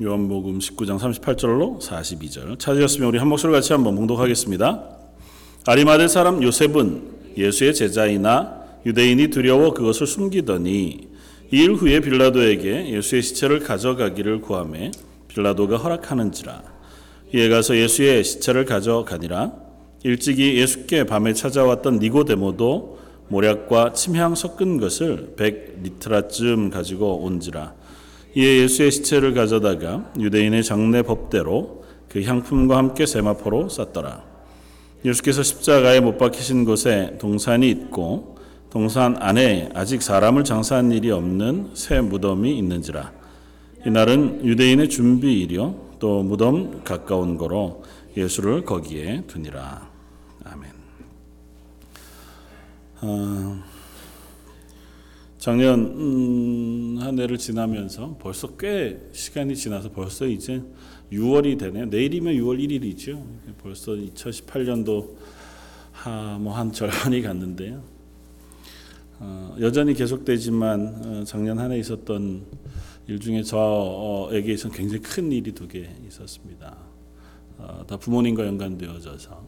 요한복음 19장 38절로 42절. 찾으셨으면 우리 한 목소리 같이 한번 봉독하겠습니다. 아리마대 사람 요셉은 예수의 제자이나 유대인이 두려워 그것을 숨기더니 이일 후에 빌라도에게 예수의 시체를 가져가기를 구하매 빌라도가 허락하는지라. 이에 가서 예수의 시체를 가져가니라. 일찍이 예수께 밤에 찾아왔던 니고데모도 모략과 침향 섞은 것을 백 리트라쯤 가지고 온지라 이에 예수의 시체를 가져다가 유대인의 장례 법대로 그 향품과 함께 세마포로 쌌더라. 예수께서 십자가에 못 박히신 곳에 동산이 있고 동산 안에 아직 사람을 장사한 일이 없는 새 무덤이 있는지라. 이날은 유대인의 준비일이요. 또 무덤 가까운 거로 예수를 거기에 두니라. 아멘. 어, 작년 음, 한 해를 지나면서 벌써 꽤 시간이 지나서 벌써 이제 6월이 되네요. 내일이면 6월 1일이죠. 벌써 2018년도 뭐한 절반이 갔는데요. 어, 여전히 계속되지만 어, 작년 한 해 있었던 일 중에 저에게 있어서 굉장히 큰 일이 두 개 있었습니다. 어, 다 부모님과 연관되어져서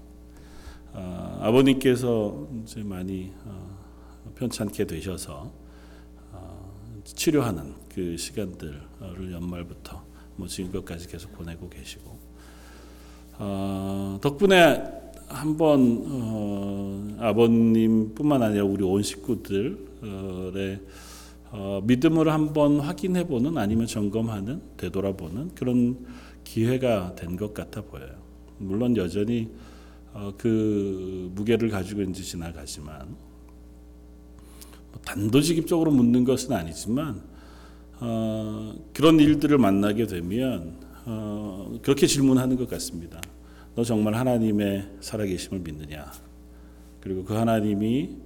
어, 아버님께서 이제 많이 어, 편찮게 되셔서 어, 치료하는 그 시간들을 연말부터 뭐 지금까지 계속 보내고 계시고 어, 덕분에 한번 어, 아버님뿐만 아니라 우리 온 식구들의 어, 믿음을 한번 확인해보는 아니면 점검하는 되돌아보는 그런 기회가 된 것 같아 보여요. 물론 여전히 어, 그 무게를 가지고 이제 지나가지만 뭐 단도직입적으로 묻는 것은 아니지만 어, 그런 일들을 만나게 되면 어, 그렇게 질문하는 것 같습니다. 너 정말 하나님의 살아계심을 믿느냐? 그리고 그 하나님이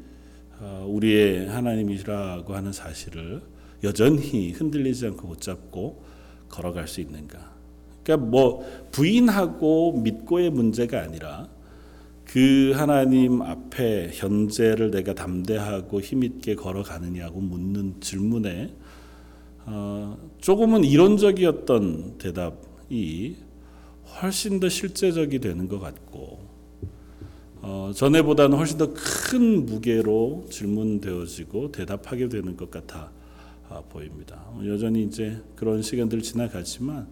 어, 우리의 하나님이라고 하는 사실을 여전히 흔들리지 않고 붙잡고 걸어갈 수 있는가? 그러니까 뭐 부인하고 믿고의 문제가 아니라 그 하나님 앞에 현재를 내가 담대하고 힘있게 걸어가느냐고 묻는 질문에 어, 조금은 이론적이었던 대답이 훨씬 더 실제적이 되는 것 같고 어, 전에보다는 훨씬 더 큰 무게로 질문되어지고 대답하게 되는 것 같아 아, 보입니다. 여전히 이제 그런 시간들 지나가지만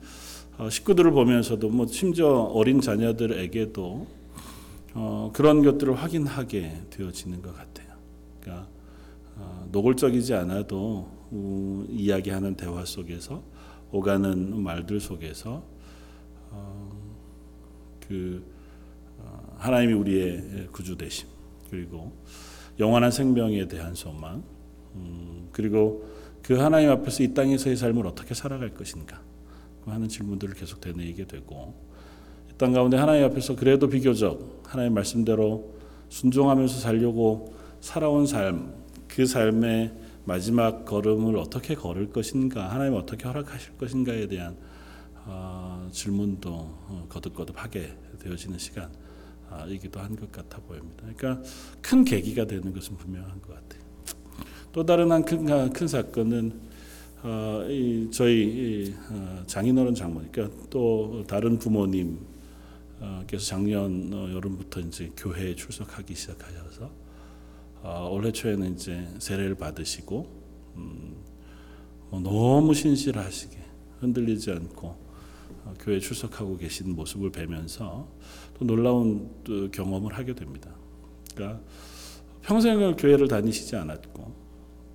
어, 식구들을 보면서도 뭐 심지어 어린 자녀들에게도 어, 그런 것들을 확인하게 되어지는 것 같아요. 그러니까 어, 노골적이지 않아도 어, 이야기하는 대화 속에서 오가는 말들 속에서 어, 그 어, 하나님이 우리의 구주 되심 그리고 영원한 생명에 대한 소망 음, 그리고 그 하나님 앞에서 이 땅에서의 삶을 어떻게 살아갈 것인가 하는 질문들을 계속 되뇌이게 되고 이 땅 가운데 하나님 앞에서 그래도 비교적 하나님 말씀대로 순종하면서 살려고 살아온 삶, 그 삶의 마지막 걸음을 어떻게 걸을 것인가, 하나님 어떻게 허락하실 것인가에 대한 어, 질문도 어, 거듭거듭하게 되어지는 시간이기도 한 것 같아 보입니다. 그러니까 큰 계기가 되는 것은 분명한 것 같아요. 또 다른 한큰 큰 사건은 어, 이, 저희 이, 어, 장인어른 장모님, 그러니까 또 다른 부모님 께서 작년 어, 여름부터 이제 교회에 출석하기 시작하셔서 어, 올해 초에는 이제 세례를 받으시고 음, 뭐 너무 신실하시게 흔들리지 않고 어, 교회 출석하고 계신 모습을 뵈면서 또 놀라운 또 경험을 하게 됩니다. 그러니까 평생을 교회를 다니시지 않았고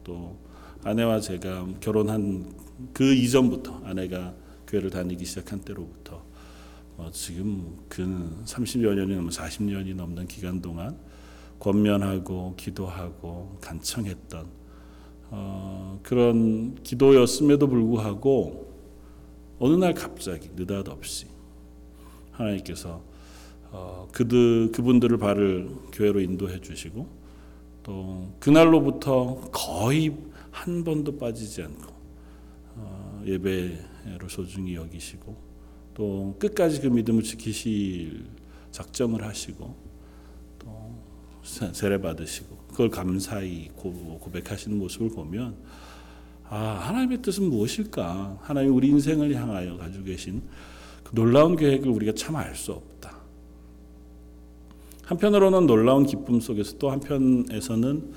또 아내와 제가 결혼한 그 이전부터 아내가 교회를 다니기 시작한 때로부터 어, 지금 근 30여 년이 넘 40년이 넘는 기간 동안 권면하고 기도하고 간청했던 어, 그런 기도였음에도 불구하고 어느 날 갑자기 느닷없이 하나님께서 어, 그들 그분들을 발을 교회로 인도해 주시고 또 그날로부터 거의 한 번도 빠지지 않고 어, 예배를 소중히 여기시고 또 끝까지 그 믿음을 지키실 작정을 하시고 또 세례 받으시고 그걸 감사히 고백하시는 모습을 보면 아, 하나님의 뜻은 무엇일까? 하나님 우리 인생을 향하여 가지고 계신 그 놀라운 계획을 우리가 참 알 수 없다. 한편으로는 놀라운 기쁨 속에서 또 한편에서는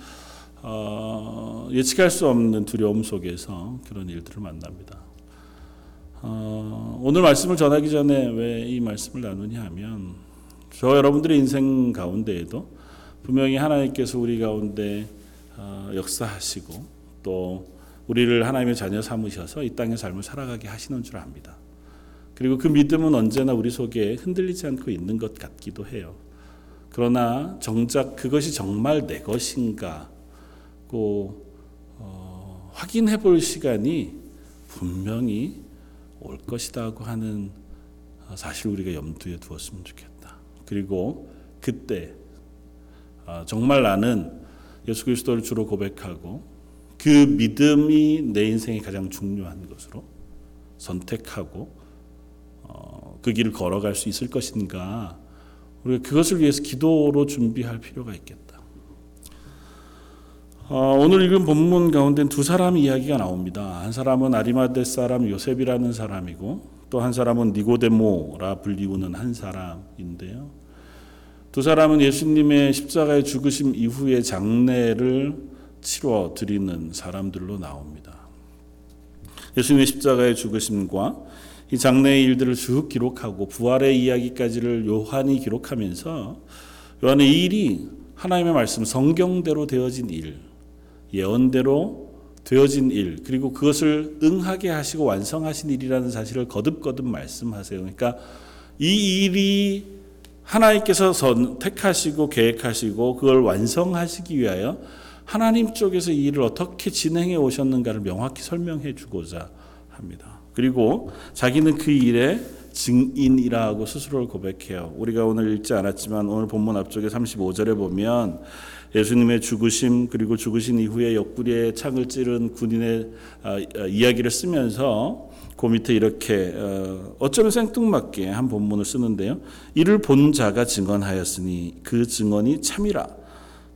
어, 예측할 수 없는 두려움 속에서 그런 일들을 만납니다. 어, 오늘 말씀을 전하기 전에 왜 이 말씀을 나누냐 하면 저 여러분들의 인생 가운데에도 분명히 하나님께서 우리 가운데 어, 역사하시고 또 우리를 하나님의 자녀 삼으셔서 이 땅의 삶을 살아가게 하시는 줄 압니다. 그리고 그 믿음은 언제나 우리 속에 흔들리지 않고 있는 것 같기도 해요. 그러나 정작 그것이 정말 내 것인가 고 어, 확인해 볼 시간이 분명히 올 것이다고 하는 사실 우리가 염두에 두었으면 좋겠다. 그리고 그때 아, 정말 나는 예수 그리스도를 주로 고백하고 그 믿음이 내 인생의 가장 중요한 것으로 선택하고 어, 그 길을 걸어갈 수 있을 것인가 우리가 그것을 위해서 기도로 준비할 필요가 있겠다. 어, 오늘 읽은 본문 가운데 두 사람 이야기가 나옵니다. 한 사람은 아리마대 사람 요셉이라는 사람이고 또 한 사람은 니고데모라 불리우는 한 사람인데요. 두 사람은 예수님의 십자가의 죽으심 이후의 장례를 치러 드리는 사람들로 나옵니다. 예수님의 십자가의 죽으심과 이 장래의 일들을 쭉 기록하고 부활의 이야기까지를 요한이 기록하면서 요한의 이 일이 하나님의 말씀 성경대로 되어진 일, 예언대로 되어진 일, 그리고 그것을 응하게 하시고 완성하신 일이라는 사실을 거듭거듭 말씀하세요. 그러니까 이 일이 하나님께서 선택하시고 계획하시고 그걸 완성하시기 위하여 하나님 쪽에서 이 일을 어떻게 진행해 오셨는가를 명확히 설명해 주고자 합니다. 그리고 자기는 그 일의 증인이라고 스스로를 고백해요. 우리가 오늘 읽지 않았지만 오늘 본문 앞쪽에 35절에 보면 예수님의 죽으심 그리고 죽으신 이후에 옆구리에 창을 찌른 군인의 이야기를 쓰면서 그 밑에 이렇게 어쩌면 생뚱맞게 한 본문을 쓰는데요. 이를 본 자가 증언하였으니 그 증언이 참이라.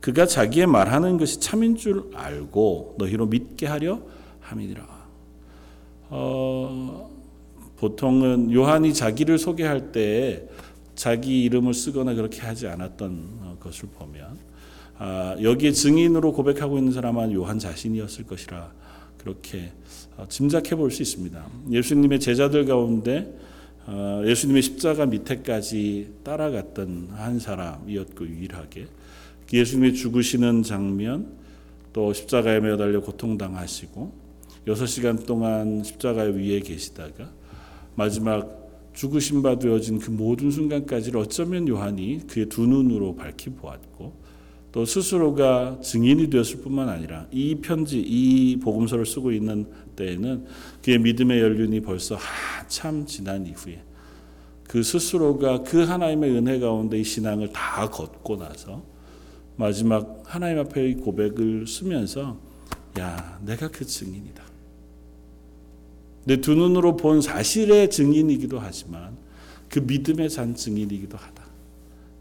그가 자기의 말하는 것이 참인 줄 알고 너희로 믿게 하려 함이니라. 어, 보통은 요한이 자기를 소개할 때 자기 이름을 쓰거나 그렇게 하지 않았던 것을 보면 아, 여기에 증인으로 고백하고 있는 사람은 요한 자신이었을 것이라 그렇게 짐작해 볼 수 있습니다. 예수님의 제자들 가운데 어, 예수님의 십자가 밑에까지 따라갔던 한 사람이었고 유일하게 예수님이 죽으시는 장면 또 십자가에 매달려 고통당하시고 여섯 시간 동안 십자가 위에 계시다가 마지막 죽으신 바 되어진 그 모든 순간까지를 어쩌면 요한이 그의 두 눈으로 밝히 보았고 또 스스로가 증인이 되었을 뿐만 아니라 이 편지, 이 복음서를 쓰고 있는 때에는 그의 믿음의 연륜이 벌써 한참 지난 이후에 그 스스로가 그 하나님의 은혜 가운데 이 신앙을 다 걷고 나서 마지막 하나님 앞에 고백을 쓰면서 야, 내가 그 증인이다. 내 두 눈으로 본 사실의 증인이기도 하지만 그 믿음의 잔 증인이기도 하다.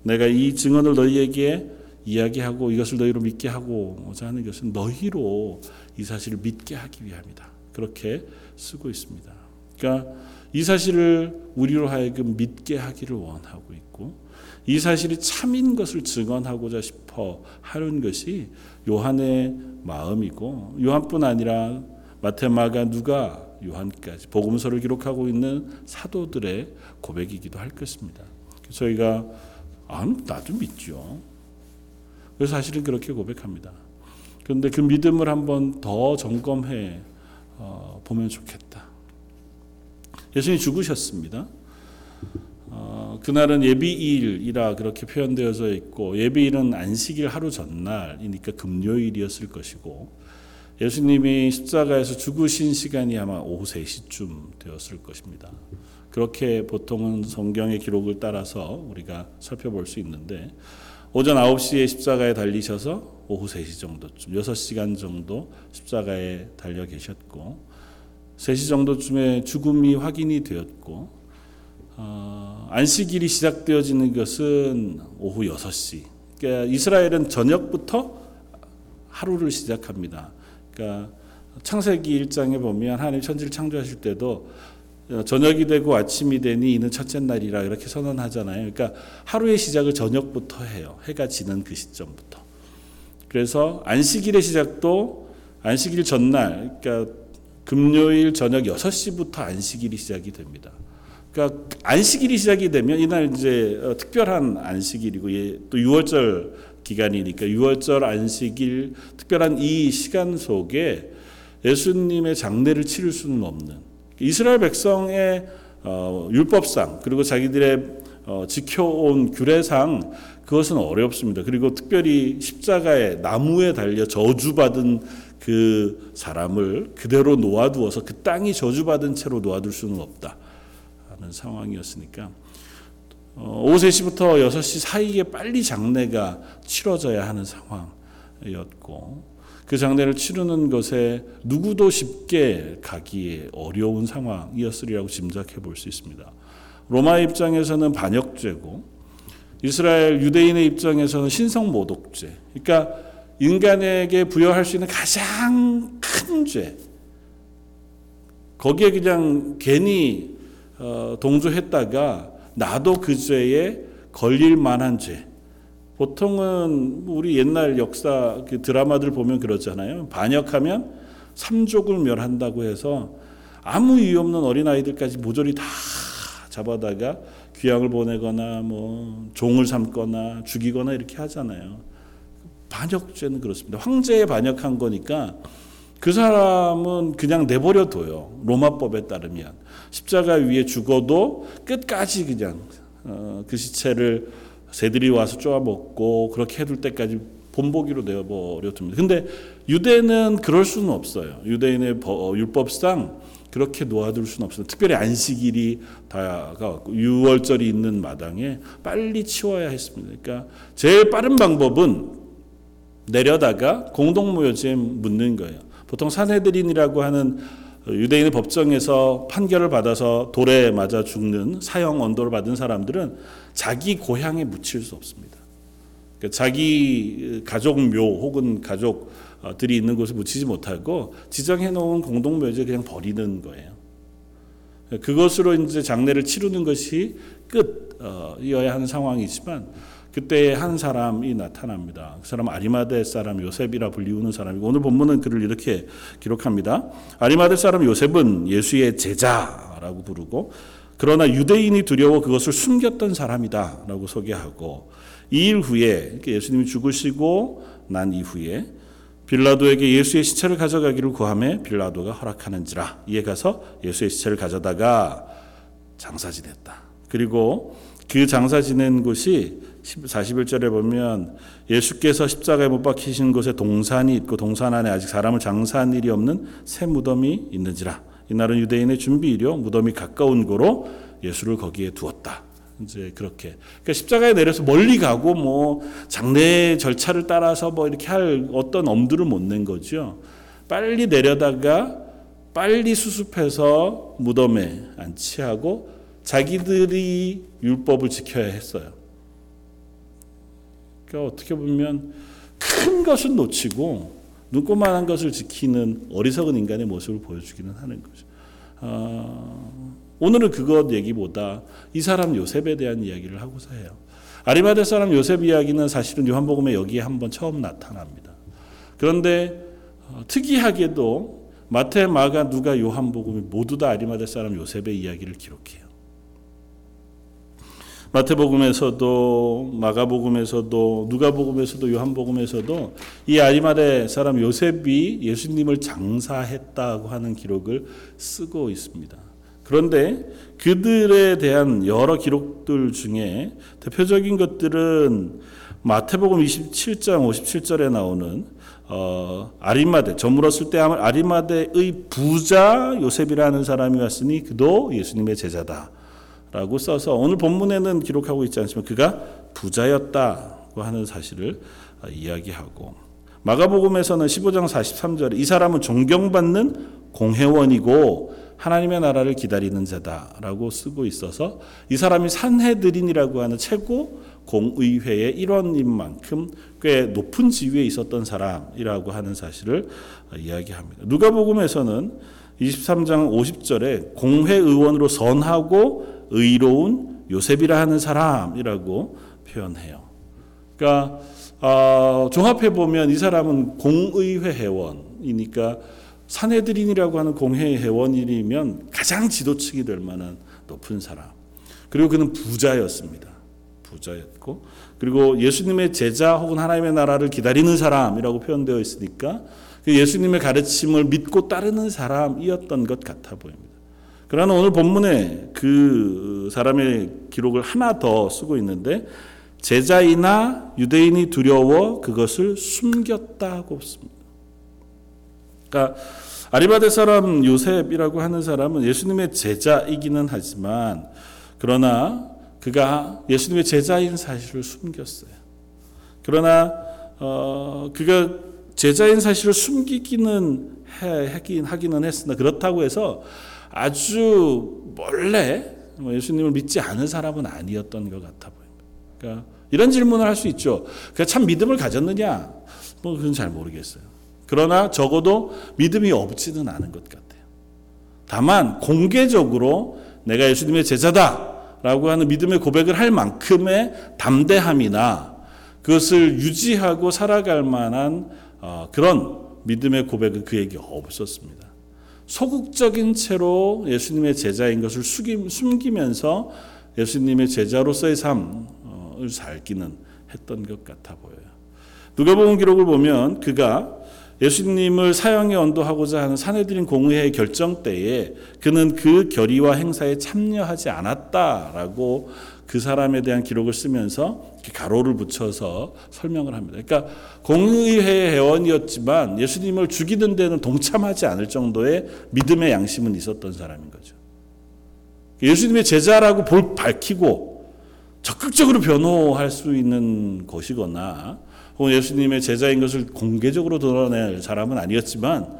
내가 이 증언을 너희에게 이야기하고 이것을 너희로 믿게 하고자 하는 것은 너희로 이 사실을 믿게 하기 위함이다. 그렇게 쓰고 있습니다. 그러니까 이 사실을 우리로 하여금 믿게 하기를 원하고 있고 이 사실이 참인 것을 증언하고자 싶어 하는 것이 요한의 마음이고 요한뿐 아니라 마테마가 누가 요한까지 복음서를 기록하고 있는 사도들의 고백이기도 할 것입니다. 저희가 아, 나도 믿죠. 그래서 사실은 그렇게 고백합니다. 그런데 그 믿음을 한번 더 점검해 어, 보면 좋겠다. 예수님이 죽으셨습니다. 어, 그날은 예비일이라 그렇게 표현되어져 있고 예비일은 안식일 하루 전날이니까 금요일이었을 것이고 예수님이 십자가에서 죽으신 시간이 아마 오후 3시쯤 되었을 것입니다. 그렇게 보통은 성경의 기록을 따라서 우리가 살펴볼 수 있는데 오전 9시에 십자가에 달리셔서 오후 3시 정도쯤 6시간 정도 십자가에 달려 계셨고 3시 정도쯤에 죽음이 확인이 되었고 어, 안식일이 시작되어지는 것은 오후 6시 그러니까 이스라엘은 저녁부터 하루를 시작합니다. 그러니까 창세기 1장에 보면 하나님 천지를 창조하실 때도 어, 저녁이 되고 아침이 되니 이는 첫째 날이라 이렇게 선언하잖아요. 그러니까 하루의 시작을 저녁부터 해요. 해가 지는 그 시점부터. 그래서 안식일의 시작도 안식일 전날, 그러니까 금요일 저녁 6시부터 안식일이 시작이 됩니다. 그러니까 안식일이 시작이 되면 이날 이제 어, 특별한 안식일이고 예, 또 6월절 기간이니까 6월절 안식일 특별한 이 시간 속에 예수님의 장례를 치를 수는 없는 이스라엘 백성의 어, 율법상 그리고 자기들의 어, 지켜온 규례상 그것은 어렵습니다. 그리고 특별히 십자가에 나무에 달려 저주받은 그 사람을 그대로 놓아두어서 그 땅이 저주받은 채로 놓아둘 수는 없다 하는 상황이었으니까 어, 오후 3시부터 6시 사이에 빨리 장례가 치러져야 하는 상황이었고 그 장례를 치르는 것에 누구도 쉽게 가기 어려운 상황이었으리라고 짐작해 볼 수 있습니다. 로마 입장에서는 반역죄고 이스라엘 유대인의 입장에서는 신성 모독죄. 그러니까 인간에게 부여할 수 있는 가장 큰 죄. 거기에 그냥 괜히 어, 동조했다가 나도 그 죄에 걸릴 만한 죄. 보통은 우리 옛날 역사 그 드라마들 보면 그렇잖아요. 반역하면 삼족을 멸한다고 해서 아무 이유 없는 어린 아이들까지 모조리 다 잡아다가 귀양을 보내거나 뭐 종을 삼거나 죽이거나 이렇게 하잖아요. 반역죄는 그렇습니다. 황제에 반역한 거니까 그 사람은 그냥 내버려 둬요. 로마법에 따르면 십자가 위에 죽어도 끝까지 그냥 어, 그 시체를 새들이 와서 쪼아 먹고 그렇게 해둘 때까지 본보기로 내버려 둡니다. 근데 유대는 그럴 수는 없어요. 유대인의 율법상 그렇게 놓아둘 수는 없어요. 특별히 안식일이 다가왔고 6월절이 있는 마당에 빨리 치워야 했습니다. 그러니까 제일 빠른 방법은 내려다가 공동무효죄 묻는 거예요. 보통 사내들인이라고 하는 유대인의 법정에서 판결을 받아서 돌에 맞아 죽는 사형 언도를 받은 사람들은 자기 고향에 묻힐 수 없습니다. 그러니까 자기 가족 묘 혹은 가족들이 있는 곳에 묻히지 못하고 지정해 놓은 공동묘지에 그냥 버리는 거예요. 그것으로 이제 장례를 치르는 것이 끝이어야 하는 상황이지만 그때 한 사람이 나타납니다. 그 사람 아리마대 사람 요셉이라 불리우는 사람이고 오늘 본문은 그를 이렇게 기록합니다. 아리마대 사람 요셉은 예수의 제자라고 부르고 그러나 유대인이 두려워 그것을 숨겼던 사람이다라고 소개하고 이 일 후에 예수님이 죽으시고 난 이후에 빌라도에게 예수의 시체를 가져가기를 구함에 빌라도가 허락하는지라 이에 가서 예수의 시체를 가져다가 장사 지냈다. 그리고 그 장사 지낸 곳이 41절에 보면 예수께서 십자가에 못 박히신 곳에 동산이 있고 동산 안에 아직 사람을 장사한 일이 없는 새 무덤이 있는지라 이날은 유대인의 준비일요 무덤이 가까운 고로 예수를 거기에 두었다. 이제 그렇게 그러니까 십자가에 내려서 멀리 가고 뭐 장례 절차를 따라서 뭐 이렇게 할 어떤 엄두를 못 낸 거죠. 빨리 내려다가 빨리 수습해서 무덤에 안치하고 자기들이 율법을 지켜야 했어요. 그러니까 어떻게 보면 큰 것은 놓치고 눈꼬만한 것을 지키는 어리석은 인간의 모습을 보여주기는 하는 거죠. 어, 오늘은 그것 얘기보다 이 사람 요셉에 대한 이야기를 하고자 해요. 아리마대 사람 요셉 이야기는 사실은 요한복음에 여기에 한번 처음 나타납니다. 그런데 어, 특이하게도 마태, 마가, 누가, 요한복음이 모두 다 아리마대 사람 요셉의 이야기를 기록해요. 마태복음에서도 마가복음에서도 누가복음에서도 요한복음에서도 이 아리마대 사람 요셉이 예수님을 장사했다고 하는 기록을 쓰고 있습니다. 그런데 그들에 대한 여러 기록들 중에 대표적인 것들은 마태복음 27장 57절에 나오는 어, 아리마대 저물었을 때 아리마대의 부자 요셉이라는 사람이 왔으니 그도 예수님의 제자다. 라고 써서 오늘 본문에는 기록하고 있지 않지만 그가 부자였다고 하는 사실을 이야기하고 마가복음에서는 15장 43절에 이 사람은 존경받는 공회원이고 하나님의 나라를 기다리는 자다라고 쓰고 있어서 이 사람이 산헤드린이라고 하는 최고 공의회의 일원인 만큼 꽤 높은 지위에 있었던 사람이라고 하는 사실을 이야기합니다. 누가복음에서는 23장 50절에 공회 의원으로 선하고 의로운 요셉이라 하는 사람이라고 표현해요. 그러니까 어, 종합해 보면 이 사람은 공의회 회원이니까 사내들인이라고 하는 공회 회원이면 가장 지도층이 될 만한 높은 사람. 그리고 그는 부자였습니다. 부자였고 그리고 예수님의 제자 혹은 하나님의 나라를 기다리는 사람이라고 표현되어 있으니까 그 예수님의 가르침을 믿고 따르는 사람이었던 것 같아 보입니다. 그러나 오늘 본문에 그 사람의 기록을 하나 더 쓰고 있는데 제자이나 유대인이 두려워 그것을 숨겼다고 씁니다. 그러니까 아리바데 사람 요셉이라고 하는 사람은 예수님의 제자이기는 하지만 그러나 그가 예수님의 제자인 사실을 숨겼어요. 그러나 어, 그가 제자인 사실을 숨기기는 해, 하긴, 하기는 했으나 그렇다고 해서 아주 몰래 뭐 예수님을 믿지 않은 사람은 아니었던 것 같아 보입니다. 그러니까 이런 질문을 할 수 있죠. 그러니까 참 믿음을 가졌느냐? 뭐 그건 잘 모르겠어요. 그러나 적어도 믿음이 없지는 않은 것 같아요. 다만 공개적으로 내가 예수님의 제자다라고 하는 믿음의 고백을 할 만큼의 담대함이나 그것을 유지하고 살아갈 만한 어, 그런 믿음의 고백은 그에게 없었습니다. 소극적인 채로 예수님의 제자인 것을 숨기면서 예수님의 제자로서의 삶을 살기는 했던 것 같아 보여요. 누가복음 기록을 보면 그가 예수님을 사형에 언도하고자 하는 사내들인 공의회 결정 때에 그는 그 결의와 행사에 참여하지 않았다라고 그 사람에 대한 기록을 쓰면서 가로를 붙여서 설명을 합니다. 그러니까 공의회 회원이었지만 예수님을 죽이는 데는 동참하지 않을 정도의 믿음의 양심은 있었던 사람인 거죠. 예수님의 제자라고 볼 밝히고 적극적으로 변호할 수 있는 것이거나 혹은 예수님의 제자인 것을 공개적으로 드러낼 사람은 아니었지만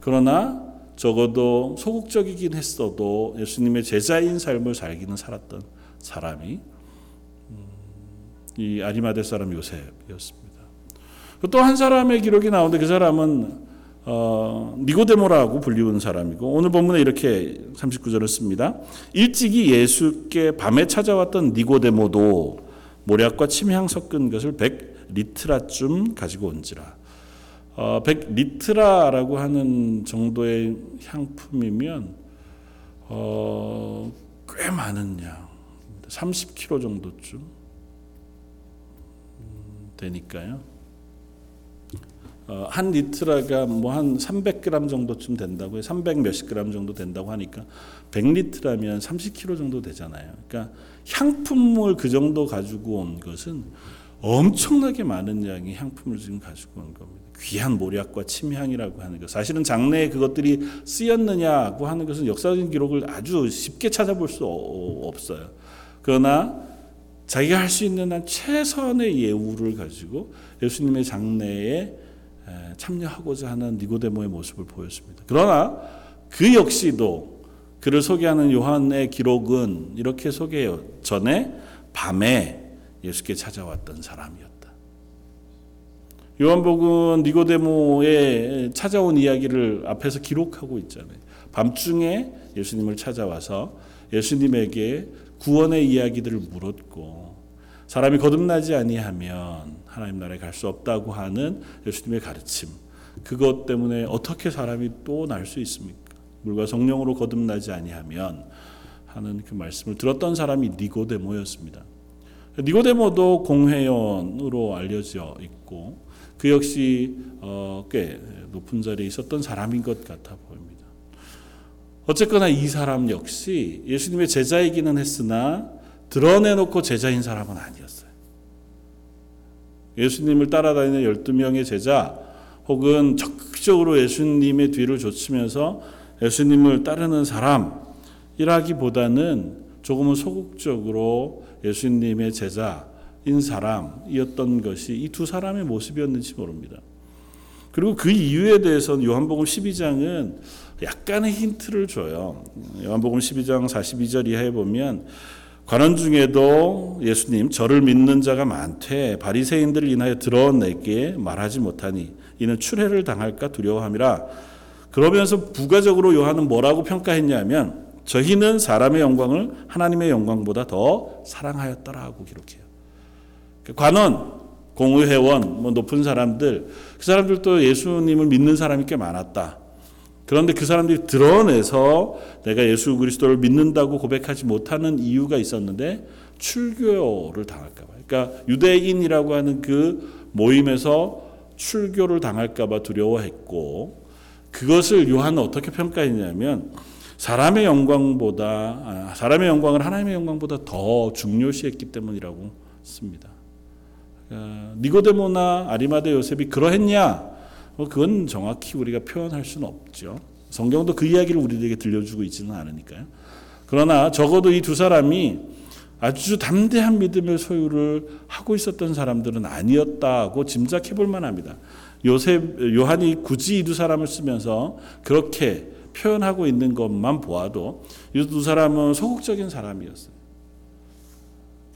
그러나 적어도 소극적이긴 했어도 예수님의 제자인 삶을 살기는 살았던 사람이 음, 이 아리마대 사람 요셉이었습니다. 또 한 사람의 기록이 나오는데 그 사람은 어, 니고데모라고 불리우는 사람이고 오늘 본문에 이렇게 39절을 씁니다. 일찍이 예수께 밤에 찾아왔던 니고데모도 모략과 침향 섞은 것을 100 리트라쯤 가지고 온지라. 어, 100 리트라라고 하는 정도의 향품이면 어, 꽤 많은 양, 30kg 정도쯤 되니까요. 어, 한 리트라가 뭐 한 300g 정도쯤 된다고 해, 300 몇십 g 정도 된다고 하니까 100리트라면 30kg 정도 되잖아요. 그러니까 향품을 그 정도 가지고 온 것은 엄청나게 많은 양의 향품을 지금 가지고 온 겁니다. 귀한 모략과 침향이라고 하는 것. 사실은 장래에 그것들이 쓰였느냐고 하는 것은 역사적인 기록을 아주 쉽게 찾아볼 수 없어요. 그러나 자기가 할 수 있는 한 최선의 예우를 가지고 예수님의 장래에 참여하고자 하는 니고데모의 모습을 보였습니다. 그러나 그 역시도 그를 소개하는 요한의 기록은 이렇게 소개해요. 전에 밤에 예수께 찾아왔던 사람이었다. 요한복음 니고데모의 찾아온 이야기를 앞에서 기록하고 있잖아요. 밤중에 예수님을 찾아와서 예수님에게 구원의 이야기들을 물었고 사람이 거듭나지 아니하면 하나님 나라에 갈 수 없다고 하는 예수님의 가르침. 그것 때문에 어떻게 사람이 또 날 수 있습니까? 물과 성령으로 거듭나지 아니하면 하는 그 말씀을 들었던 사람이 니고데모였습니다. 니고데모도 공회원으로 알려져 있고 그 역시 어, 꽤 높은 자리에 있었던 사람인 것 같아 보입니다. 어쨌거나 이 사람 역시 예수님의 제자이기는 했으나 드러내놓고 제자인 사람은 아니었어요. 예수님을 따라다니는 12명의 제자 혹은 적극적으로 예수님의 뒤를 좇으면서 예수님을 따르는 사람이라기보다는 조금은 소극적으로 예수님의 제자인 사람이었던 것이 이 두 사람의 모습이었는지 모릅니다. 그리고 그 이유에 대해서는 요한복음 12장은 약간의 힌트를 줘요. 요한복음 12장 42절 이하에 보면 관원 중에도 예수님 저를 믿는 자가 많되 바리새인들을 인하여 드러내게 말하지 못하니 이는 출애를 당할까 두려워함이라. 그러면서 부가적으로 요한은 뭐라고 평가했냐면 저희는 사람의 영광을 하나님의 영광보다 더 사랑하였더라고 기록해요. 관원, 공의회원, 뭐 높은 사람들, 그 사람들도 예수님을 믿는 사람이 꽤 많았다. 그런데 그 사람들이 드러내서 내가 예수 그리스도를 믿는다고 고백하지 못하는 이유가 있었는데 출교를 당할까봐. 그러니까 유대인이라고 하는 그 모임에서 출교를 당할까봐 두려워했고 그것을 요한은 어떻게 평가했냐면 사람의 영광보다 아, 사람의 영광을 하나님의 영광보다 더 중요시했기 때문이라고 씁니다. 어, 니고데모나 아리마대 요셉이 그러했냐? 뭐 그건 정확히 우리가 표현할 수는 없죠. 성경도 그 이야기를 우리에게 들려주고 있지는 않으니까요. 그러나 적어도 이 두 사람이 아주 담대한 믿음의 소유를 하고 있었던 사람들은 아니었다고 짐작해 볼 만합니다. 요셉 요한이 굳이 이 두 사람을 쓰면서 그렇게 표현하고 있는 것만 보아도 이 두 사람은 소극적인 사람이었어요.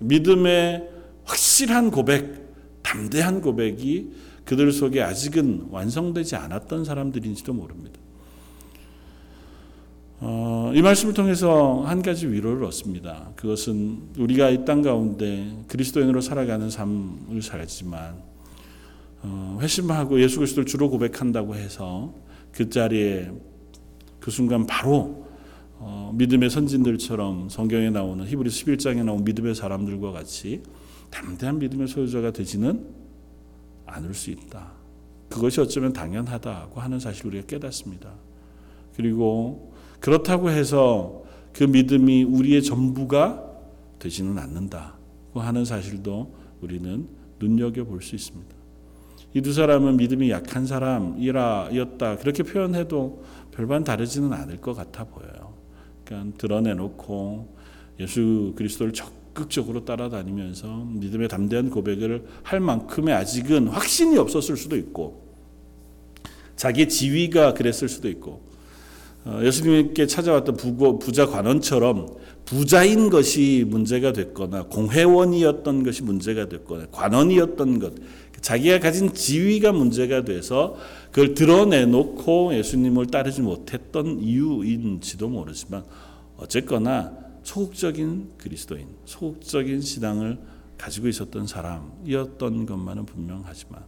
믿음의 확실한 고백, 담대한 고백이 그들 속에 아직은 완성되지 않았던 사람들인지도 모릅니다. 어, 이 말씀을 통해서 한 가지 위로를 얻습니다. 그것은 우리가 이 땅 가운데 그리스도인으로 살아가는 삶을 살지만 어, 회심하고 예수 그리스도를 주로 고백한다고 해서 그 자리에 그 순간 바로 어, 믿음의 선진들처럼 성경에 나오는 히브리서 11장에 나온 믿음의 사람들과 같이 담대한 믿음의 소유자가 되지는 않을 수 있다. 그것이 어쩌면 당연하다고 하는 사실을 우리가 깨닫습니다. 그리고 그렇다고 해서 그 믿음이 우리의 전부가 되지는 않는다고 하는 사실도 우리는 눈여겨 볼 수 있습니다. 이 두 사람은 믿음이 약한 사람이라였다 그렇게 표현해도 별반 다르지는 않을 것 같아 보여요. 그러니까 드러내놓고 예수 그리스도를 적 극적으로 따라다니면서 믿음의 담대한 고백을 할 만큼의 아직은 확신이 없었을 수도 있고 자기 지위가 그랬을 수도 있고 어, 예수님께 찾아왔던 부자 관원처럼 부자인 것이 문제가 됐거나 공회원이었던 것이 문제가 됐거나 관원이었던 것 자기가 가진 지위가 문제가 돼서 그걸 드러내놓고 예수님을 따르지 못했던 이유인지도 모르지만 어쨌거나 소극적인 그리스도인, 소극적인 신앙을 가지고 있었던 사람이었던 것만은 분명하지만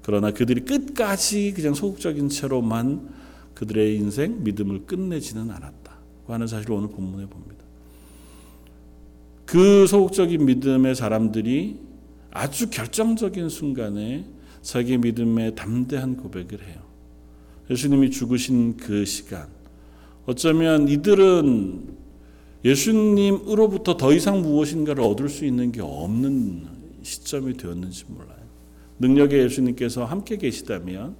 그러나 그들이 끝까지 그냥 소극적인 채로만 그들의 인생 믿음을 끝내지는 않았다고 하는 사실을 오늘 본문에 봅니다. 그 소극적인 믿음의 사람들이 아주 결정적인 순간에 자기 믿음의 담대한 고백을 해요. 예수님이 죽으신 그 시간. 어쩌면 이들은 예수님으로부터 더 이상 무엇인가를 얻을 수 있는 게 없는 시점이 되었는지 몰라요. 능력의 예수님께서 함께 계시다면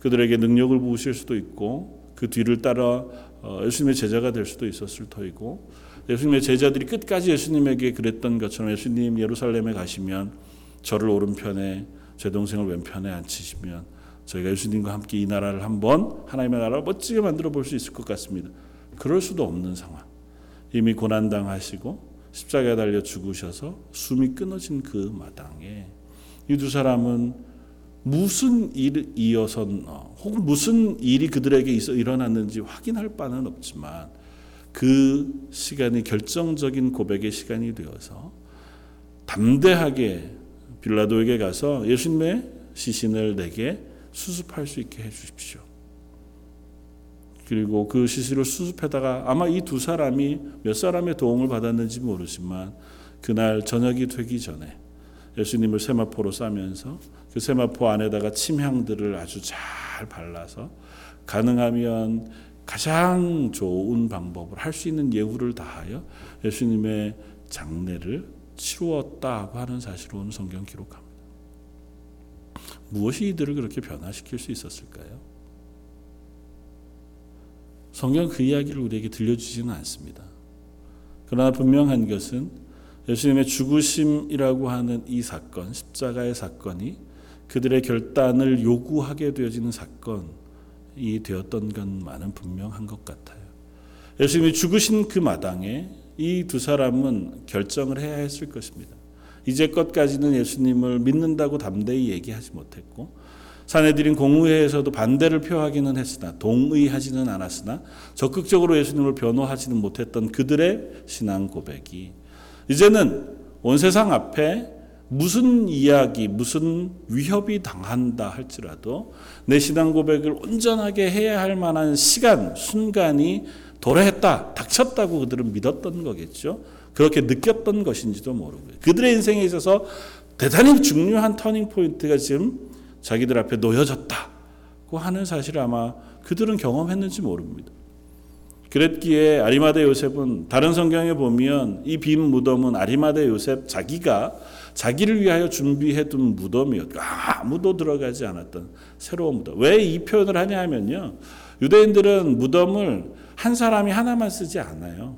그들에게 능력을 부으실 수도 있고 그 뒤를 따라 어, 예수님의 제자가 될 수도 있었을 터이고 예수님의 제자들이 끝까지 예수님에게 그랬던 것처럼 예수님 예루살렘에 가시면 저를 오른편에 제 동생을 왼편에 앉히시면 저희가 예수님과 함께 이 나라를 한번 하나님의 나라를 멋지게 만들어 볼 수 있을 것 같습니다. 그럴 수도 없는 상황. 이미 고난 당하시고 십자가에 달려 죽으셔서 숨이 끊어진 그 마당에 이 두 사람은 무슨 일이 이어서 혹은 무슨 일이 그들에게 있어 일어났는지 확인할 바는 없지만 그 시간이 결정적인 고백의 시간이 되어서 담대하게 빌라도에게 가서 예수님의 시신을 내게 수습할 수 있게 해 주십시오. 그리고 그 시신을 수습하다가 아마 이 두 사람이 몇 사람의 도움을 받았는지 모르지만 그날 저녁이 되기 전에 예수님을 세마포로 싸면서 그 세마포 안에다가 침향들을 아주 잘 발라서 가능하면 가장 좋은 방법을 할 수 있는 예우를 다하여 예수님의 장례를 치루었다고 하는 사실을 오늘 성경 기록합니다. 무엇이 이들을 그렇게 변화시킬 수 있었을까요? 성경 그 이야기를 우리에게 들려주지는 않습니다. 그러나 분명한 것은 예수님의 죽으심이라고 하는 이 사건, 십자가의 사건이 그들의 결단을 요구하게 되어지는 사건이 되었던 것만은 분명한 것 같아요. 예수님이 죽으신 그 마당에 이 두 사람은 결정을 해야 했을 것입니다. 이제껏까지는 예수님을 믿는다고 담대히 얘기하지 못했고 사내들인 공의회에서도 반대를 표하기는 했으나 동의하지는 않았으나 적극적으로 예수님을 변호하지는 못했던 그들의 신앙 고백이 이제는 온 세상 앞에 무슨 이야기, 무슨 위협이 당한다 할지라도 내 신앙 고백을 온전하게 해야 할 만한 시간, 순간이 도래했다, 닥쳤다고 그들은 믿었던 거겠죠. 그렇게 느꼈던 것인지도 모르고요. 그들의 인생에 있어서 대단히 중요한 turning point가 지금 자기들 앞에 놓여졌다고 하는 사실을 아마 그들은 경험했는지 모릅니다. 그랬기에 아리마대 요셉은 다른 성경에 보면 이 빈 무덤은 아리마대 요셉 자기가 자기를 위하여 준비해 둔 무덤이었고 아무도 들어가지 않았던 새로운 무덤. 왜 이 표현을 하냐 하면요. 유대인들은 무덤을 한 사람이 하나만 쓰지 않아요.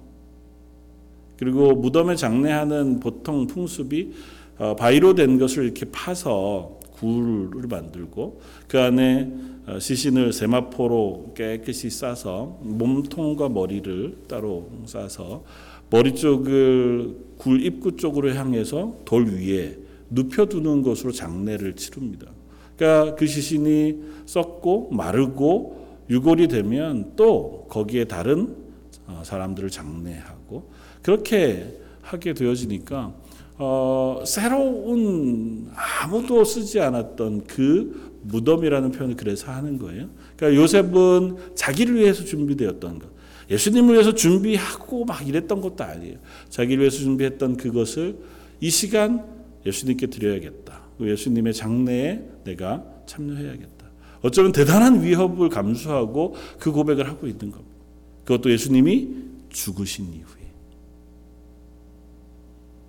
그리고 무덤에 장례하는 보통 풍습이 어, 바위로 된 것을 이렇게 파서 굴을 만들고 그 안에 어, 시신을 세마포로 깨끗이 싸서 몸통과 머리를 따로 싸서 머리 쪽을 굴 입구 쪽으로 향해서 돌 위에 눕혀두는 것으로 장례를 치릅니다. 그러니까 그 시신이 썩고 마르고 유골이 되면 또 거기에 다른 어, 사람들을 장례하고 그렇게 하게 되어지니까 어, 새로운 아무도 쓰지 않았던 그 무덤이라는 표현을 그래서 하는 거예요. 그러니까 요셉은 자기를 위해서 준비되었던 것. 예수님을 위해서 준비하고 막 이랬던 것도 아니에요. 자기를 위해서 준비했던 그것을 이 시간 예수님께 드려야겠다. 예수님의 장래에 내가 참여해야겠다. 어쩌면 대단한 위협을 감수하고 그 고백을 하고 있는 겁니다. 그것도 예수님이 죽으신 이후에.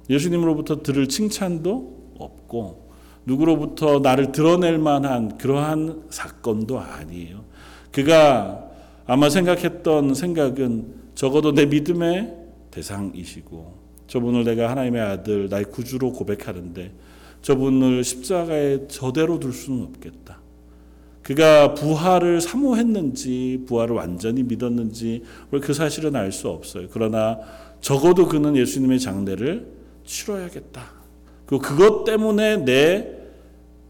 예수님으로부터 들을 칭찬도 없고 누구로부터 나를 드러낼 만한 그러한 사건도 아니에요. 그가 아마 생각했던 생각은 적어도 내 믿음의 대상이시고 저분을 내가 하나님의 아들 나의 구주로 고백하는데 저분을 십자가에 저대로 둘 수는 없겠다. 그가 부활을 사모했는지 부활을 완전히 믿었는지 그 사실은 알 수 없어요. 그러나 적어도 그는 예수님의 장례를 치러야겠다. 그 그것 때문에 내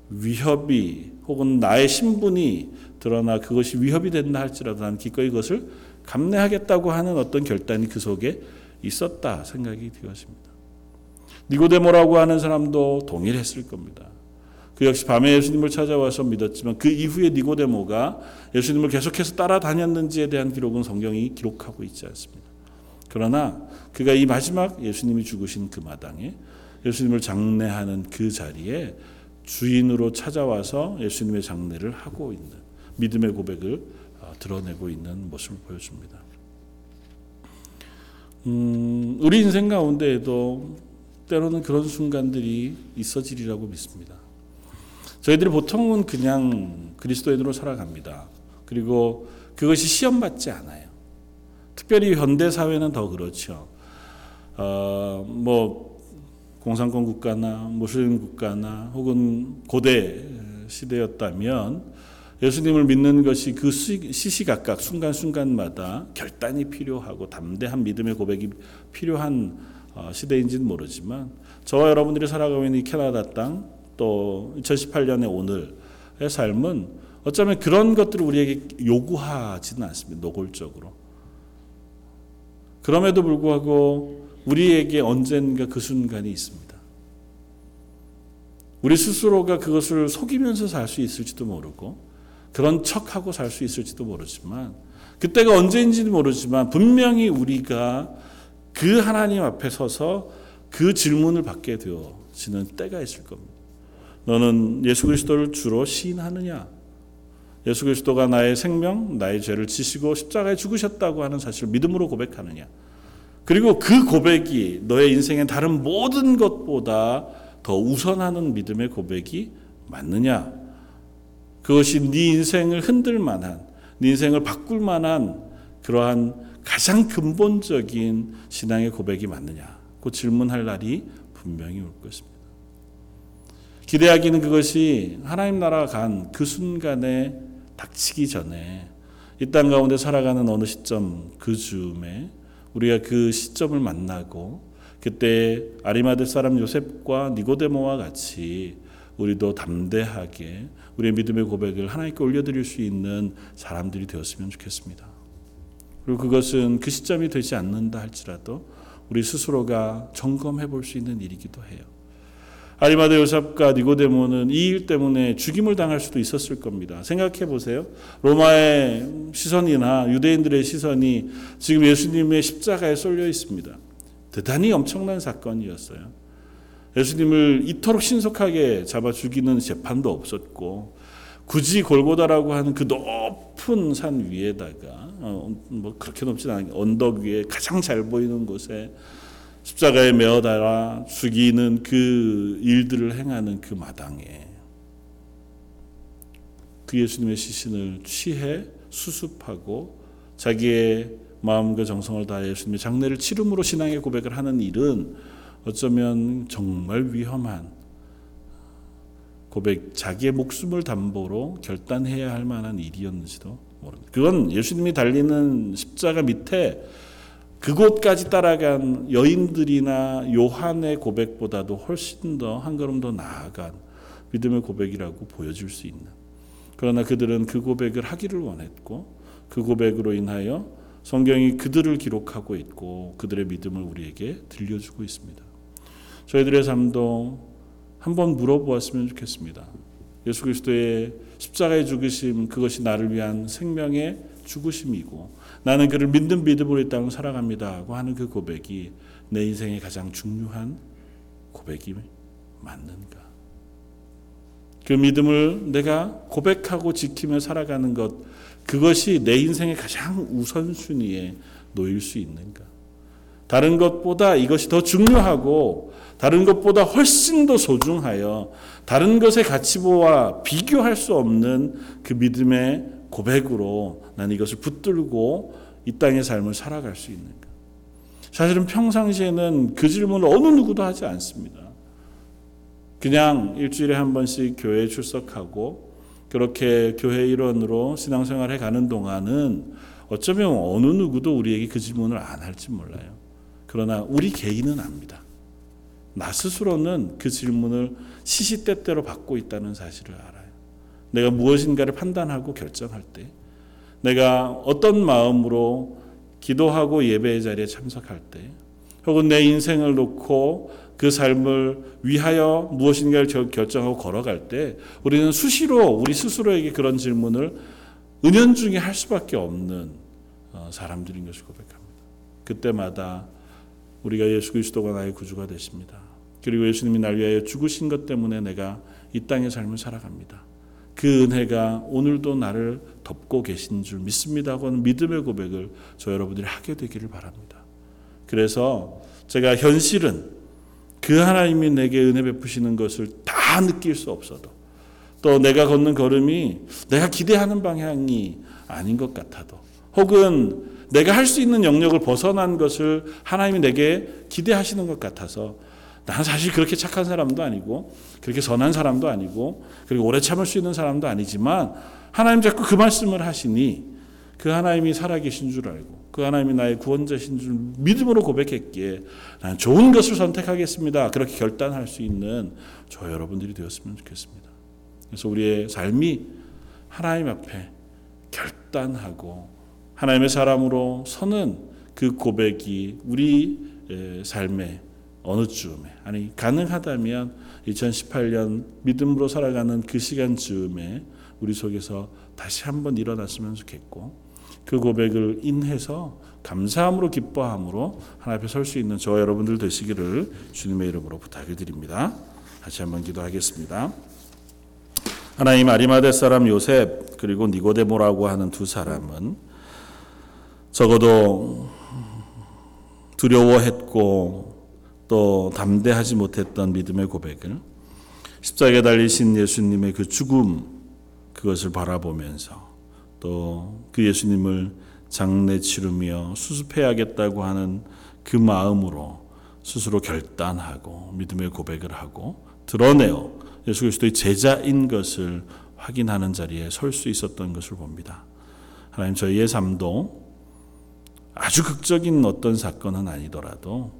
위협이 혹은 나의 신분이 드러나 그것이 위협이 된다 할지라도 나는 기꺼이 그것을 감내하겠다고 하는 어떤 결단이 그 속에 있었다 생각이 되었습니다. 니고데모라고 하는 사람도 동일했을 겁니다. 그 역시 밤에 예수님을 찾아와서 믿었지만 그 이후에 니고데모가 예수님을 계속해서 따라다녔는지에 대한 기록은 성경이 기록하고 있지 않습니다. 그러나 그가 이 마지막 예수님이 죽으신 그 마당에 예수님을 장례하는 그 자리에 주인으로 찾아와서 예수님의 장례를 하고 있는 믿음의 고백을 어, 드러내고 있는 모습을 보여줍니다. 음, 우리 인생 가운데에도 때로는 그런 순간들이 있어지리라고 믿습니다. 저희들이 보통은 그냥 그리스도인으로 살아갑니다. 그리고 그것이 시험받지 않아요. 특별히 현대 사회는 더 그렇죠. 어, 뭐 공산권 국가나 무슬림 국가나 혹은 고대 시대였다면 예수님을 믿는 것이 그 시시각각 순간순간마다 결단이 필요하고 담대한 믿음의 고백이 필요한 어, 시대인지는 모르지만 저와 여러분들이 살아가고 있는 이 캐나다 땅 또 2018년의 오늘의 삶은 어쩌면 그런 것들을 우리에게 요구하지는 않습니다. 노골적으로. 그럼에도 불구하고 우리에게 언젠가 그 순간이 있습니다. 우리 스스로가 그것을 속이면서 살 수 있을지도 모르고 그런 척하고 살 수 있을지도 모르지만 그때가 언제인지는 모르지만 분명히 우리가 그 하나님 앞에 서서 그 질문을 받게 되어지는 때가 있을 겁니다. 너는 예수 그리스도를 주로 시인하느냐? 예수 그리스도가 나의 생명, 나의 죄를 지시고 십자가에 죽으셨다고 하는 사실을 믿음으로 고백하느냐. 그리고 그 고백이 너의 인생의 다른 모든 것보다 더 우선하는 믿음의 고백이 맞느냐. 그것이 네 인생을 흔들 만한, 네 인생을 바꿀 만한 그러한 가장 근본적인 신앙의 고백이 맞느냐. 그 질문할 날이 분명히 올 것입니다. 기대하기는 그것이 하나님 나라가 간그 순간에 닥치기 전에 이 땅 가운데 살아가는 어느 시점 그 즈음에 우리가 그 시점을 만나고 그때 아리마드 사람 요셉과 니고데모와 같이 우리도 담대하게 우리의 믿음의 고백을 하나님께 올려드릴 수 있는 사람들이 되었으면 좋겠습니다. 그리고 그것은 그 시점이 되지 않는다 할지라도 우리 스스로가 점검해 볼 수 있는 일이기도 해요. 아리마드 요셉과 니고데모는 이 일 때문에 죽임을 당할 수도 있었을 겁니다. 생각해 보세요. 로마의 시선이나 유대인들의 시선이 지금 예수님의 십자가에 쏠려 있습니다. 대단히 엄청난 사건이었어요. 예수님을 이토록 신속하게 잡아 죽이는 재판도 없었고 굳이 골고다라고 하는 그 높은 산 위에다가 어, 뭐 그렇게 높진 않은 언덕 위에 가장 잘 보이는 곳에 십자가에 메어 달아 죽이는 그 일들을 행하는 그 마당에 그 예수님의 시신을 취해 수습하고 자기의 마음과 정성을 다해 예수님의 장례를 치름으로 신앙의 고백을 하는 일은 어쩌면 정말 위험한 고백, 자기의 목숨을 담보로 결단해야 할 만한 일이었는지도 모릅니다. 그건 예수님이 달리는 십자가 밑에 그곳까지 따라간 여인들이나 요한의 고백보다도 훨씬 더 한 걸음 더 나아간 믿음의 고백이라고 보여줄 수 있는. 그러나 그들은 그 고백을 하기를 원했고 그 고백으로 인하여 성경이 그들을 기록하고 있고 그들의 믿음을 우리에게 들려주고 있습니다. 저희들의 삶도 한번 물어보았으면 좋겠습니다. 예수 그리스도의 십자가의 죽으심 그것이 나를 위한 생명의 죽으심이고 나는 그를 믿는 믿음으로 이 땅을 살아갑니다고 하는 그 고백이 내 인생의 가장 중요한 고백이 맞는가? 그 믿음을 내가 고백하고 지키며 살아가는 것 그것이 내 인생의 가장 우선순위에 놓일 수 있는가? 다른 것보다 이것이 더 중요하고 다른 것보다 훨씬 더 소중하여 다른 것의 가치보와 비교할 수 없는 그 믿음의 고백으로 난 이것을 붙들고 이 땅의 삶을 살아갈 수 있는가? 사실은 평상시에는 그 질문을 어느 누구도 하지 않습니다. 그냥 일주일에 한 번씩 교회에 출석하고 그렇게 교회 일원으로 신앙생활 해 가는 동안은 어쩌면 어느 누구도 우리에게 그 질문을 안 할지 몰라요. 그러나 우리 개인은 압니다. 나 스스로는 그 질문을 시시때때로 받고 있다는 사실을 알아요. 내가 무엇인가를 판단하고 결정할 때, 내가 어떤 마음으로 기도하고 예배의 자리에 참석할 때, 혹은 내 인생을 놓고 그 삶을 위하여 무엇인가를 결정하고 걸어갈 때, 우리는 수시로 우리 스스로에게 그런 질문을 은연중에 할 수밖에 없는 어, 사람들인 것을 고백합니다. 그때마다 우리가 예수 그리스도가 나의 구주가 되십니다. 그리고 예수님이 날 위하여 죽으신 것 때문에 내가 이 땅의 삶을 살아갑니다. 그 은혜가 오늘도 나를 덮고 계신 줄 믿습니다고 하는 믿음의 고백을 저 여러분들이 하게 되기를 바랍니다. 그래서 제가 현실은 그 하나님이 내게 은혜 베푸시는 것을 다 느낄 수 없어도 또 내가 걷는 걸음이 내가 기대하는 방향이 아닌 것 같아도 혹은 내가 할 수 있는 영역을 벗어난 것을 하나님이 내게 기대하시는 것 같아서 나는 사실 그렇게 착한 사람도 아니고 그렇게 선한 사람도 아니고 그리고 오래 참을 수 있는 사람도 아니지만 하나님 자꾸 그 말씀을 하시니 그 하나님이 살아계신 줄 알고 그 하나님이 나의 구원자신 줄 믿음으로 고백했기에 나는 좋은 것을 선택하겠습니다. 그렇게 결단할 수 있는 저 여러분들이 되었으면 좋겠습니다. 그래서 우리의 삶이 하나님 앞에 결단하고 하나님의 사람으로 서는 그 고백이 우리 삶의 어느 즈음에 아니 가능하다면 2018년 믿음으로 살아가는 그 시간 즈음에 우리 속에서 다시 한번 일어났으면 좋겠고 그 고백을 인해서 감사함으로 기뻐함으로 하나님 앞에 설 수 있는 저 여러분들 되시기를 주님의 이름으로 부탁을 드립니다. 다시 한번 기도하겠습니다. 하나님 아리마대 사람 요셉 그리고 니고데모라고 하는 두 사람은 적어도 두려워했고 또 담대하지 못했던 믿음의 고백을 십자가에 달리신 예수님의 그 죽음 그것을 바라보면서 또 그 예수님을 장례 치르며 수습해야겠다고 하는 그 마음으로 스스로 결단하고 믿음의 고백을 하고 드러내어 예수 그리스도의 제자인 것을 확인하는 자리에 설 수 있었던 것을 봅니다. 하나님 저희의 삶도 아주 극적인 어떤 사건은 아니더라도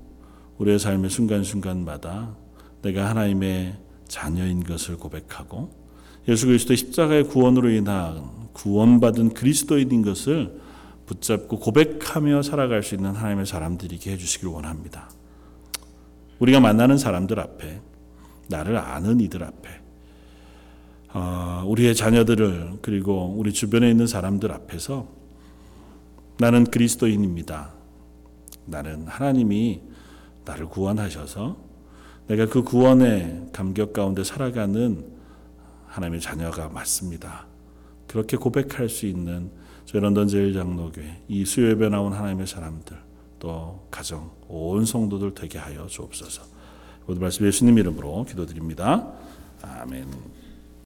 우리의 삶의 순간순간마다 내가 하나님의 자녀인 것을 고백하고 예수 그리스도의 십자가의 구원으로 인한 구원받은 그리스도인인 것을 붙잡고 고백하며 살아갈 수 있는 하나님의 사람들이게 해주시길 원합니다. 우리가 만나는 사람들 앞에 나를 아는 이들 앞에 어, 우리의 자녀들을 그리고 우리 주변에 있는 사람들 앞에서 나는 그리스도인입니다. 나는 하나님이 나를 구원하셔서 내가 그 구원의 감격 가운데 살아가는 하나님의 자녀가 맞습니다. 그렇게 고백할 수 있는 저희 런던 제일장로교회 이 수요예배 나온 하나님의 사람들 또 가정 온 성도들 되게 하여 주옵소서. 모든 말씀 예수님 이름으로 기도드립니다. 아멘.